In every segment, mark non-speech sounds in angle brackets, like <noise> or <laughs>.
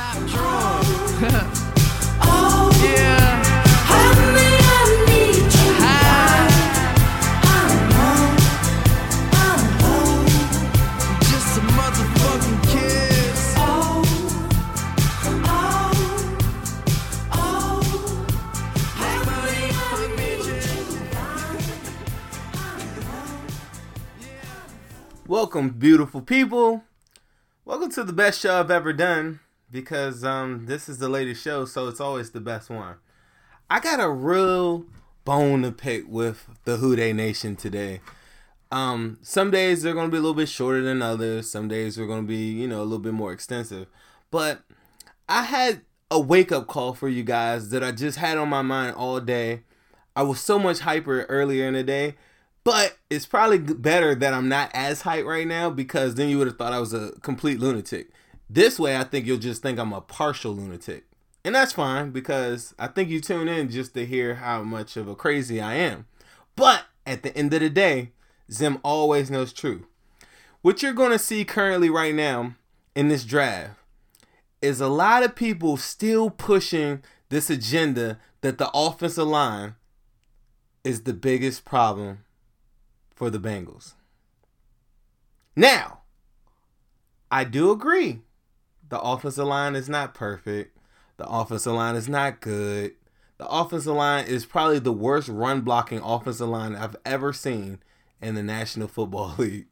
top drawer. <laughs> yeah. Just a motherfucking kiss. Welcome, beautiful people. Welcome to the best show I've ever done because um this is the latest show, so it's always the best one. I got a real bone to pick with the Who Day Nation today. Um, some days they're gonna be a little bit shorter than others. Some days they're gonna be, you know, a little bit more extensive. But I had a wake up call for you guys that I just had on my mind all day. I was so much hyper earlier in the day, but it's probably better that I'm not as hype right now because then you would have thought I was a complete lunatic. This way, I think you'll just think I'm a partial lunatic. And that's fine because I think you tune in just to hear how much of a crazy I am. But at the end of the day, Zim always knows true. What you're going to see currently right now in this draft is a lot of people still pushing this agenda that the offensive line is the biggest problem for the Bengals. Now, I do agree. The offensive line is not perfect. The offensive line is not good. The offensive line is probably the worst run blocking offensive line I've ever seen in the National Football <laughs> League.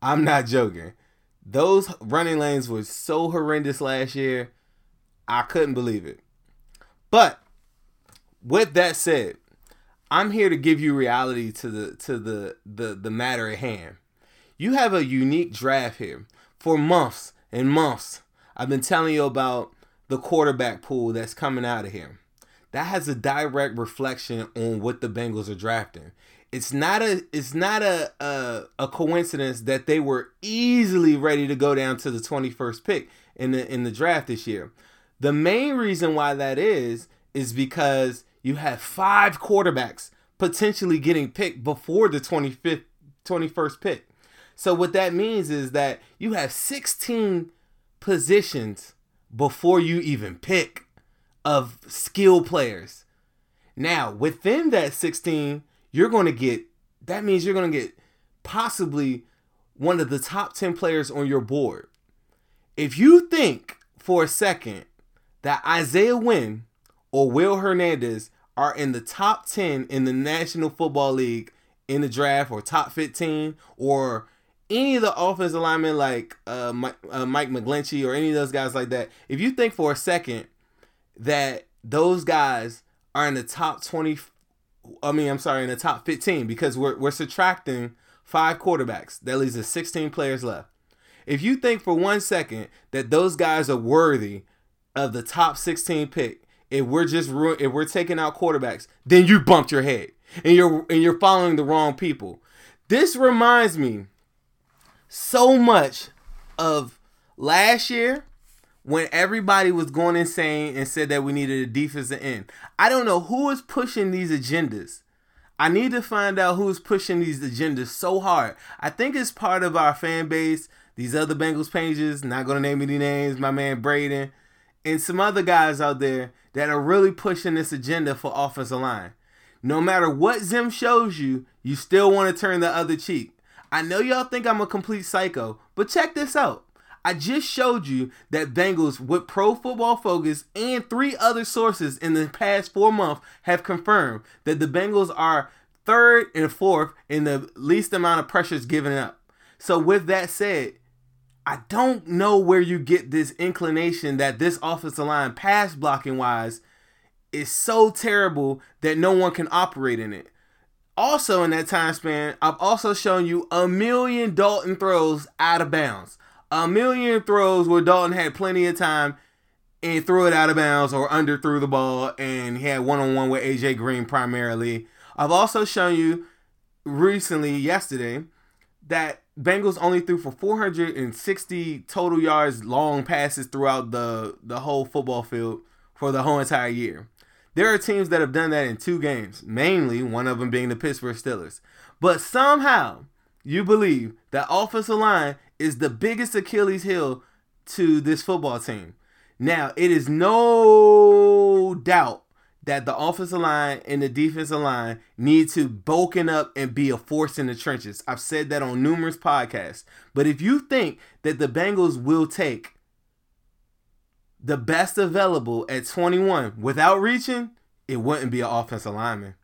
I'm not joking. Those running lanes were so horrendous last year. I couldn't believe it. But with that said, I'm here to give you reality to the to the the the matter at hand. You have a unique draft here. For months and months, I've been telling you about the quarterback pool that's coming out of here. That has a direct reflection on what the Bengals are drafting. It's not a it's not a a, a coincidence that they were easily ready to go down to the 21st pick in the in the draft this year. The main reason why that is is because you have five quarterbacks potentially getting picked before the 25th 21st pick. So what that means is that you have 16 positions before you even pick of skill players. Now, within that 16, you're going to get that means you're going to get possibly one of the top 10 players on your board. If you think for a second that Isaiah Wynn or Will Hernandez are in the top 10 in the National Football League in the draft or top 15 or any of the offensive linemen like uh, Mike, uh, Mike McGlinchey or any of those guys like that, if you think for a second that those guys are in the top 20, I mean, I'm sorry, in the top 15 because we're, we're subtracting five quarterbacks. That leaves us 16 players left. If you think for one second that those guys are worthy of the top 16 pick, if we're just if we're taking out quarterbacks, then you bumped your head and you're and you're following the wrong people. This reminds me so much of last year when everybody was going insane and said that we needed a defensive end. I don't know who is pushing these agendas. I need to find out who's pushing these agendas so hard. I think it's part of our fan base, these other Bengals pages, not gonna name any names, my man Braden, and some other guys out there that are really pushing this agenda for offensive line. No matter what Zim shows you, you still want to turn the other cheek. I know y'all think I'm a complete psycho, but check this out. I just showed you that Bengals with Pro Football Focus and three other sources in the past four months have confirmed that the Bengals are third and fourth in the least amount of pressures given up. So with that said, I don't know where you get this inclination that this offensive line pass blocking wise is so terrible that no one can operate in it. Also, in that time span, I've also shown you a million Dalton throws out of bounds. A million throws where Dalton had plenty of time and threw it out of bounds or under threw the ball and he had one on one with AJ Green primarily. I've also shown you recently, yesterday, that Bengals only threw for 460 total yards long passes throughout the, the whole football field for the whole entire year. There are teams that have done that in two games, mainly one of them being the Pittsburgh Steelers. But somehow you believe that offensive line is the biggest Achilles heel to this football team. Now, it is no doubt that the offensive line and the defensive line need to bulking up and be a force in the trenches. I've said that on numerous podcasts. But if you think that the Bengals will take the best available at 21 without reaching, it wouldn't be an offensive lineman.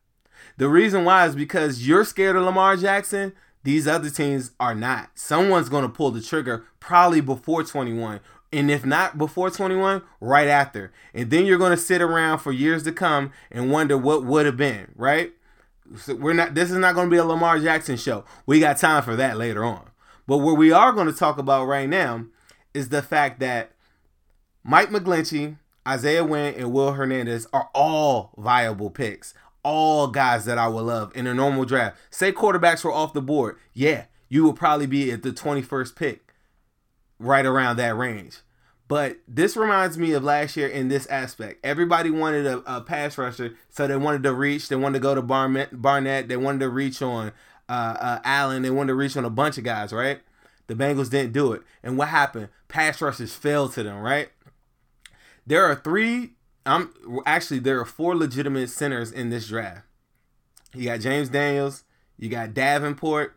The reason why is because you're scared of Lamar Jackson. These other teams are not. Someone's going to pull the trigger probably before 21 and if not before 21, right after. And then you're going to sit around for years to come and wonder what would have been, right? So we're not this is not going to be a Lamar Jackson show. We got time for that later on. But what we are going to talk about right now is the fact that Mike McGlinchey, Isaiah Wynn, and Will Hernandez are all viable picks. All guys that I would love in a normal draft. Say quarterbacks were off the board. Yeah, you would probably be at the 21st pick right around that range. But this reminds me of last year in this aspect. Everybody wanted a, a pass rusher, so they wanted to reach. They wanted to go to Barnett. Barnett they wanted to reach on uh, uh, Allen. They wanted to reach on a bunch of guys, right? The Bengals didn't do it. And what happened? Pass rushers fell to them, right? There are three. I'm actually there are four legitimate centers in this draft. You got James Daniels. You got Davenport.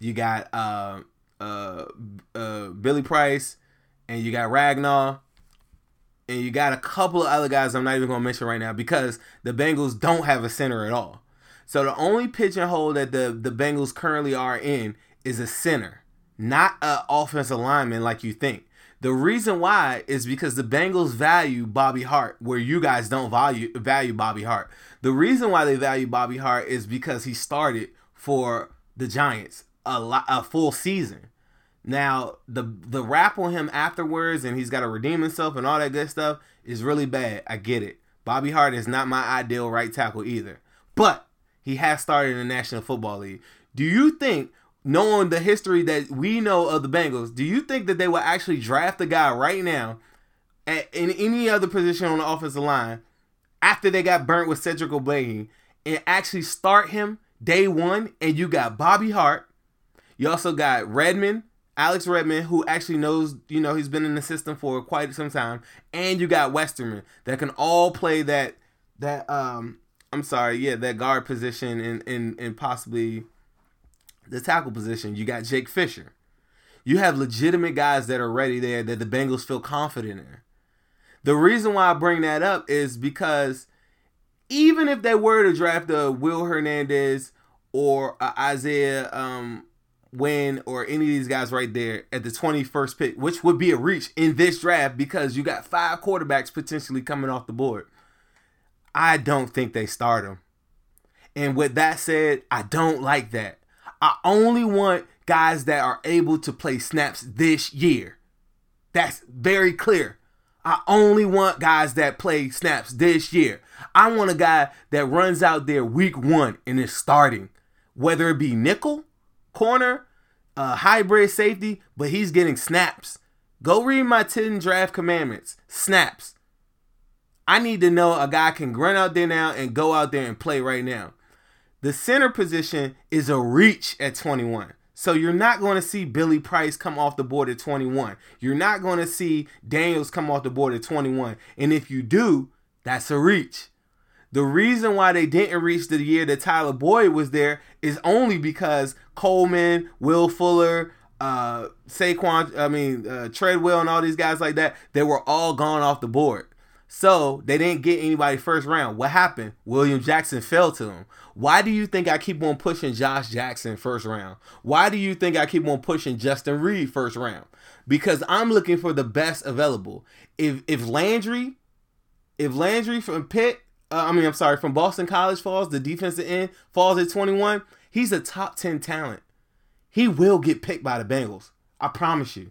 You got uh, uh, uh, Billy Price, and you got Ragnow, and you got a couple of other guys I'm not even gonna mention right now because the Bengals don't have a center at all. So the only pigeonhole that the the Bengals currently are in is a center, not an offensive lineman like you think. The reason why is because the Bengals value Bobby Hart, where you guys don't value value Bobby Hart. The reason why they value Bobby Hart is because he started for the Giants a lot, a full season. Now the the rap on him afterwards, and he's got to redeem himself and all that good stuff is really bad. I get it. Bobby Hart is not my ideal right tackle either, but he has started in the National Football League. Do you think, knowing the history that we know of the Bengals, do you think that they will actually draft a guy right now at, in any other position on the offensive line after they got burnt with Cedric Ogbuehi and actually start him day one? And you got Bobby Hart, you also got Redmond, Alex Redmond, who actually knows, you know, he's been in the system for quite some time, and you got Westerman that can all play that that um I'm sorry, yeah, that guard position and and and possibly the tackle position. You got Jake Fisher. You have legitimate guys that are ready there that the Bengals feel confident in. The reason why I bring that up is because even if they were to draft a Will Hernandez or Isaiah um, Wynn or any of these guys right there at the 21st pick, which would be a reach in this draft because you got five quarterbacks potentially coming off the board. I don't think they start them. And with that said, I don't like that. I only want guys that are able to play snaps this year. That's very clear. I only want guys that play snaps this year. I want a guy that runs out there week one and is starting, whether it be nickel corner, uh, hybrid safety, but he's getting snaps. Go read my 10 draft commandments. Snaps. I need to know a guy can run out there now and go out there and play right now. The center position is a reach at 21. So you're not going to see Billy Price come off the board at 21. You're not going to see Daniels come off the board at 21. And if you do, that's a reach. The reason why they didn't reach the year that Tyler Boyd was there is only because Coleman, Will Fuller, uh, Saquon, I mean uh, Treadwell, and all these guys like that, they were all gone off the board. So they didn't get anybody first round. What happened? William Jackson fell to them. Why do you think I keep on pushing Josh Jackson first round? Why do you think I keep on pushing Justin Reid first round? Because I'm looking for the best available. If if Landry, if Landry from Pitt uh, I mean, I'm sorry, from Boston College falls, the defensive end falls at 21. He's a top 10 talent. He will get picked by the Bengals. I promise you.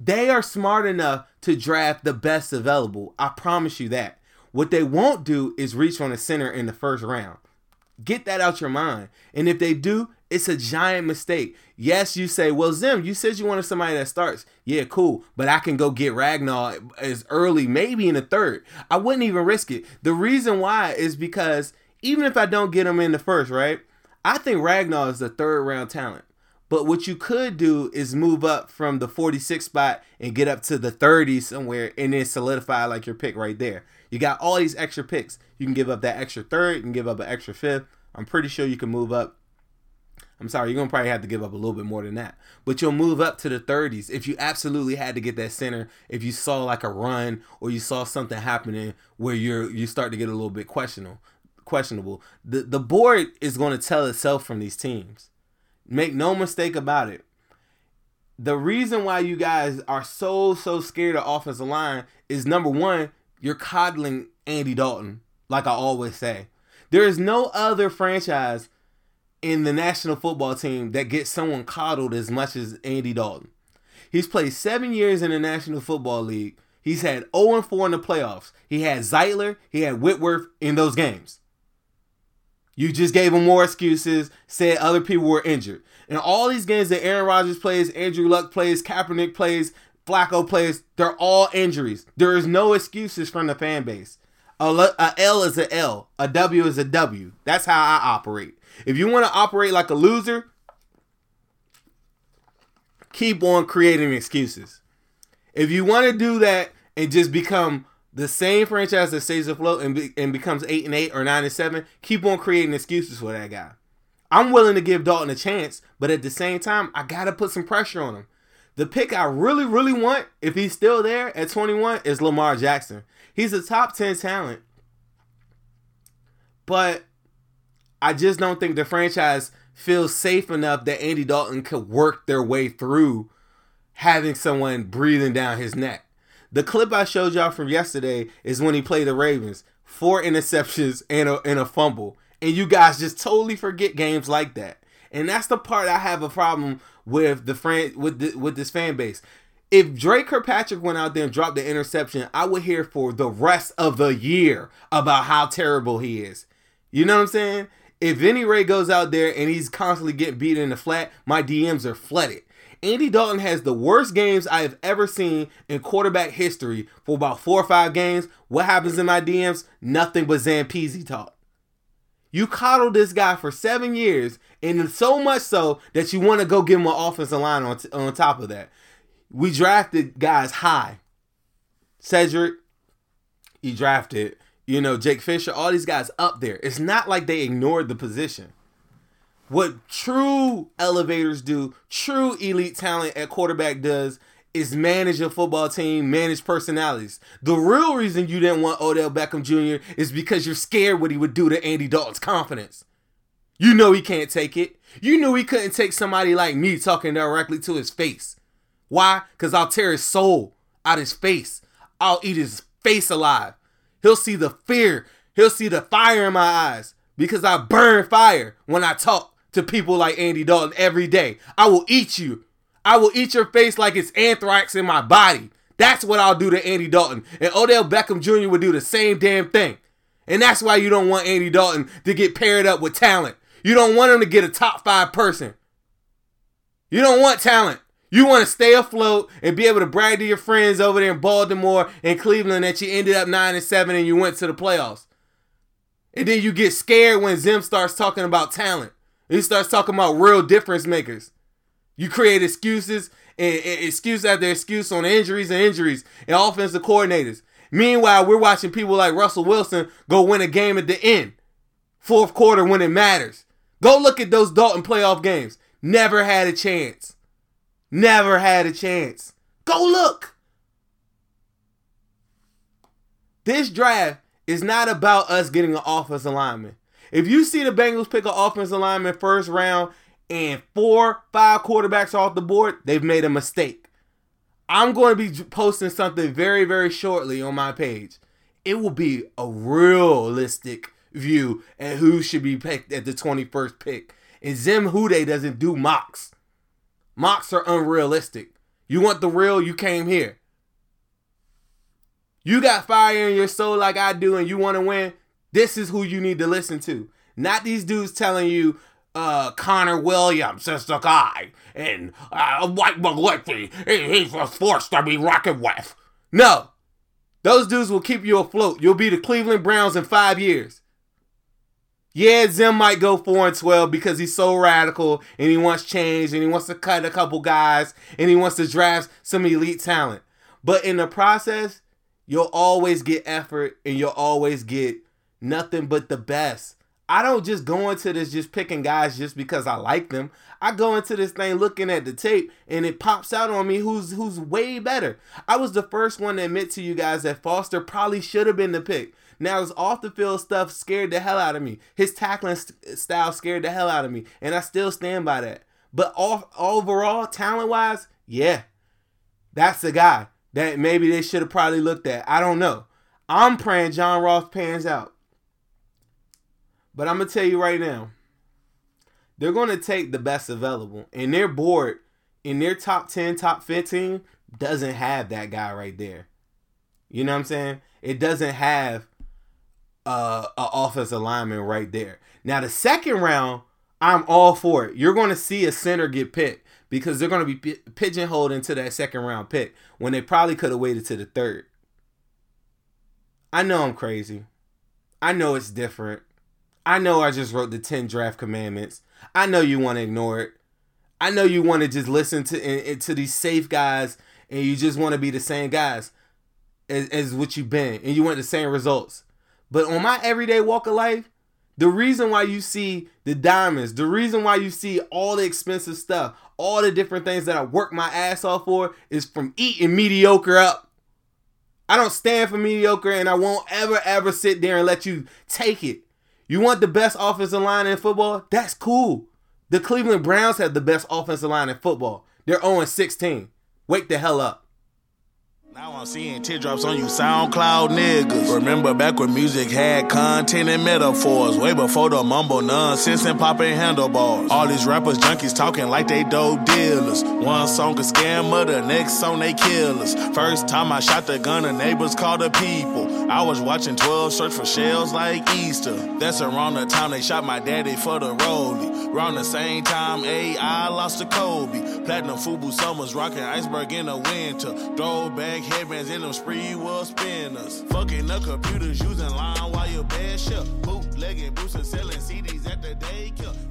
They are smart enough to draft the best available. I promise you that. What they won't do is reach on a center in the first round. Get that out your mind. And if they do, it's a giant mistake. Yes, you say, well, Zim, you said you wanted somebody that starts. Yeah, cool. But I can go get Ragnow as early, maybe in the third. I wouldn't even risk it. The reason why is because even if I don't get him in the first, right? I think Ragnow is a third round talent. But what you could do is move up from the 46 spot and get up to the 30s somewhere and then solidify like your pick right there. You got all these extra picks. You can give up that extra third, you can give up an extra fifth. I'm pretty sure you can move up. I'm sorry, you're gonna probably have to give up a little bit more than that. But you'll move up to the 30s if you absolutely had to get that center, if you saw like a run or you saw something happening where you're you start to get a little bit questionable questionable. The the board is gonna tell itself from these teams. Make no mistake about it. The reason why you guys are so so scared of offensive line is number one, you're coddling Andy Dalton, like I always say. There is no other franchise in the national football team that gets someone coddled as much as Andy Dalton. He's played seven years in the National Football League. He's had 0 4 in the playoffs. He had Zeitler, he had Whitworth in those games. You just gave him more excuses, said other people were injured. And all these games that Aaron Rodgers plays, Andrew Luck plays, Kaepernick plays, Flacco plays, they're all injuries. There is no excuses from the fan base. A, L- a L is a L, a W is a W. That's how I operate. If you want to operate like a loser, keep on creating excuses. If you want to do that and just become the same franchise that stays afloat and, be, and becomes eight and eight or nine and seven, keep on creating excuses for that guy. I'm willing to give Dalton a chance, but at the same time, I gotta put some pressure on him. The pick I really, really want, if he's still there at 21, is Lamar Jackson. He's a top 10 talent, but I just don't think the franchise feels safe enough that Andy Dalton could work their way through having someone breathing down his neck. The clip I showed y'all from yesterday is when he played the Ravens. Four interceptions and a, and a fumble. And you guys just totally forget games like that. And that's the part I have a problem with the friend with the, with this fan base. If Dre Kirkpatrick went out there and dropped the interception, I would hear for the rest of the year about how terrible he is. You know what I'm saying? If Vinny Rey goes out there and he's constantly getting beat in the flat, my DMs are flooded. Andy Dalton has the worst games I have ever seen in quarterback history for about four or five games. What happens in my DMs? Nothing but Zampese talk. You coddled this guy for seven years, and so much so that you want to go give him an offensive line on, t- on top of that. We drafted guys high. Cedric, he drafted, you know, Jake Fisher, all these guys up there. It's not like they ignored the position. What true elevators do, true elite talent at quarterback does, is manage a football team, manage personalities. The real reason you didn't want Odell Beckham Jr. is because you're scared what he would do to Andy Dalton's confidence. You know he can't take it. You knew he couldn't take somebody like me talking directly to his face. Why? Because I'll tear his soul out his face. I'll eat his face alive. He'll see the fear. He'll see the fire in my eyes because I burn fire when I talk to people like Andy Dalton every day. I will eat you. I will eat your face like it's anthrax in my body. That's what I'll do to Andy Dalton. And Odell Beckham Jr. would do the same damn thing. And that's why you don't want Andy Dalton to get paired up with talent. You don't want him to get a top five person. You don't want talent. You want to stay afloat and be able to brag to your friends over there in Baltimore and Cleveland that you ended up nine and seven and you went to the playoffs. And then you get scared when Zim starts talking about talent. He starts talking about real difference makers. You create excuses and, and excuse after excuse on injuries and injuries and offensive coordinators. Meanwhile, we're watching people like Russell Wilson go win a game at the end, fourth quarter when it matters. Go look at those Dalton playoff games. Never had a chance. Never had a chance. Go look. This draft is not about us getting an offensive lineman. If you see the Bengals pick an offensive lineman first round and four, five quarterbacks off the board, they've made a mistake. I'm going to be posting something very, very shortly on my page. It will be a realistic view at who should be picked at the 21st pick. And Zim Hude doesn't do mocks. Mocks are unrealistic. You want the real, you came here. You got fire in your soul like I do and you want to win, this is who you need to listen to. Not these dudes telling you uh, Connor Williams is the guy and uh, Mike McGlinchey, he's a force to be reckoned with. No. Those dudes will keep you afloat. You'll be the Cleveland Browns in five years. Yeah, Zim might go four and twelve because he's so radical and he wants change and he wants to cut a couple guys and he wants to draft some elite talent. But in the process, you'll always get effort and you'll always get nothing but the best. I don't just go into this just picking guys just because I like them. I go into this thing looking at the tape and it pops out on me who's who's way better. I was the first one to admit to you guys that Foster probably should have been the pick. Now his off the field stuff scared the hell out of me. His tackling st- style scared the hell out of me, and I still stand by that. But off, overall, talent wise, yeah, that's the guy that maybe they should have probably looked at. I don't know. I'm praying John Ross pans out. But I'm gonna tell you right now, they're gonna take the best available, and their board in their top 10, top 15 doesn't have that guy right there. You know what I'm saying? It doesn't have uh, a offensive lineman right there. Now the second round, I'm all for it. You're to see a center get picked because they're to be pigeonholed into that second round pick when they probably could have waited to the third. I know I'm crazy. I know it's different. I know I just wrote the 10 draft commandments. I know you want to ignore it. I know you want to just listen to to these safe guys and you just want to be the same guys as, as what you've been and you want the same results. But on my everyday walk of life, the reason why you see the diamonds, the reason why you see all the expensive stuff, all the different things that I work my ass off for is from eating mediocre up. I don't stand for mediocre and I won't ever, ever sit there and let you take it. You want the best offensive line in football? That's cool. The Cleveland Browns have the best offensive line in football. They're 0 16. Wake the hell up. Now I'm seeing teardrops on you SoundCloud niggas. Remember back when music had content and metaphors, way before the mumble nonsense and popping handlebars. All these rappers, junkies talking like they dope dealers. One song a scammer, the next song they killers. First time I shot the gun, the neighbors called the people. I was watching 12 search for shells like Easter. That's around the time they shot my daddy for the rollie. Around the same time, AI lost to Kobe. Platinum Fubu Summers rocking iceberg in the winter. Throwback headbands in them Sprewell spinners. Fucking the computers using line while your bed shut. Bootlegging and selling CDs at the daycare.